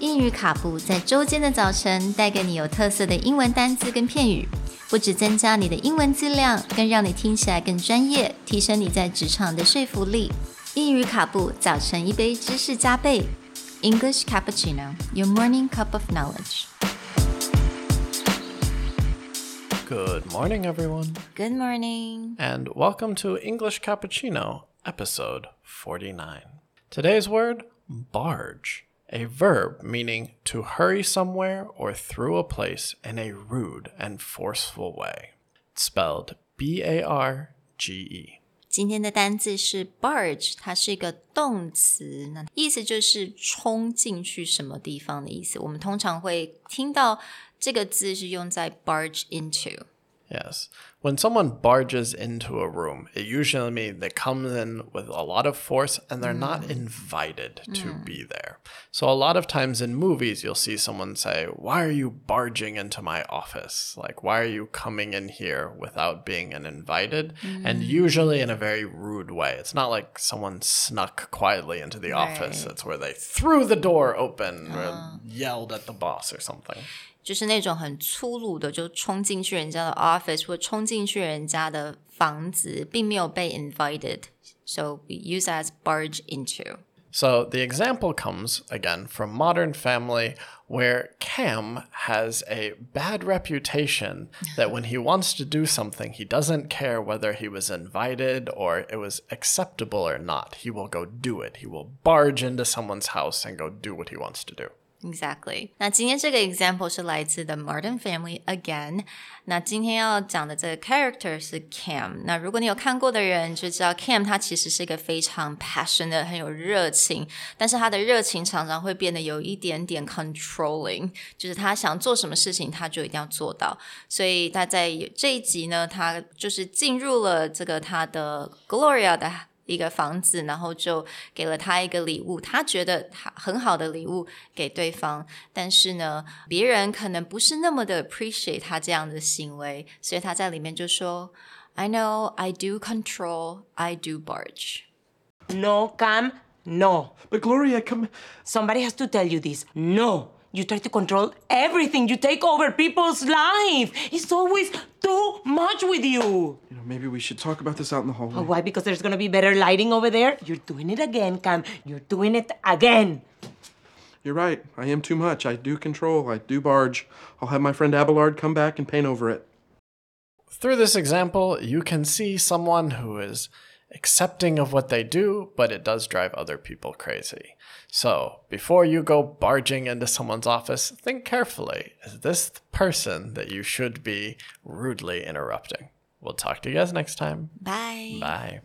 英语卡布在周间的早晨带给你有特色的英文单词跟片语，不只增加你的英文质量，更让你听起来更专业，提升你在职场的说服力。英语卡布早晨一杯知识加倍，English cappuccino, your morning cup of knowledge. Good morning, everyone, Good morning. and welcome to English Cappuccino, episode 49. Today's word barge, a verb meaning to hurry somewhere or through a place in a rude and forceful way. It's spelled B A R G E. 今天的单字是 barge，它是一个动词，那意思就是冲进去什么地方的意思。我们通常会听到这个字是用在 barge into。 Yes. When someone barges into a room, it usually means they come in with a lot of force and they're not invited to be there. So, a lot of times in movies, you'll see someone say, Why are you barging into my office? Like, why are you coming in here without being an invited? And usually in a very rude way. It's not like someone snuck quietly into the office, Right. it's where they threw the door open or yelled at the boss or something. 就是那种很粗鲁的，就冲进去人家的 office 或冲 进去人家的房子，并没有被 invited。So we use as barge into. So the example comes again from Modern Family, where Cam has a bad reputation that when he wants to do something, he doesn't care whether he was invited or it was acceptable or not. He will go do it. He will barge into someone's house and go do what he wants to do. Exactly。那今天这个 example 是来自 The Modern Family again。那今天要讲的这个 character 是 Cam。那如果你有看过的人就知道 Cam 他其实是一个非常 passionate、很有热情，但是他的热情常常会变得有一点点 controlling，就是他想做什么事情他就一定要做到。所以他在这一集呢，他就是进入了这个他的 Gloria 的。一个房子，然后就给了他一个礼物，他觉得他很好的礼物给对方，但是呢，别人可能不是那么的 appreciate 他这样的行为，所以他在里面就说：“I know I do control, I do barge。No, come, no. But Gloria, come. Somebody has to tell you this. No. You try to control everything. You take over people's life. It's always too much with you. You know, maybe we should talk about this out in the hallway. Oh, why? Because there's gonna be better lighting over there? You're doing it again, Cam. You're doing it again. You're right. I am too much. I do control. I do barge. I'll have my friend Abelard come back and paint over it. Through this example, you can see someone who is accepting of what they do, but it does drive other people crazy. So, before you go barging into someone's office, think carefully. Is this the person that you should be rudely interrupting? We'll talk to you guys next time. Bye。Bye.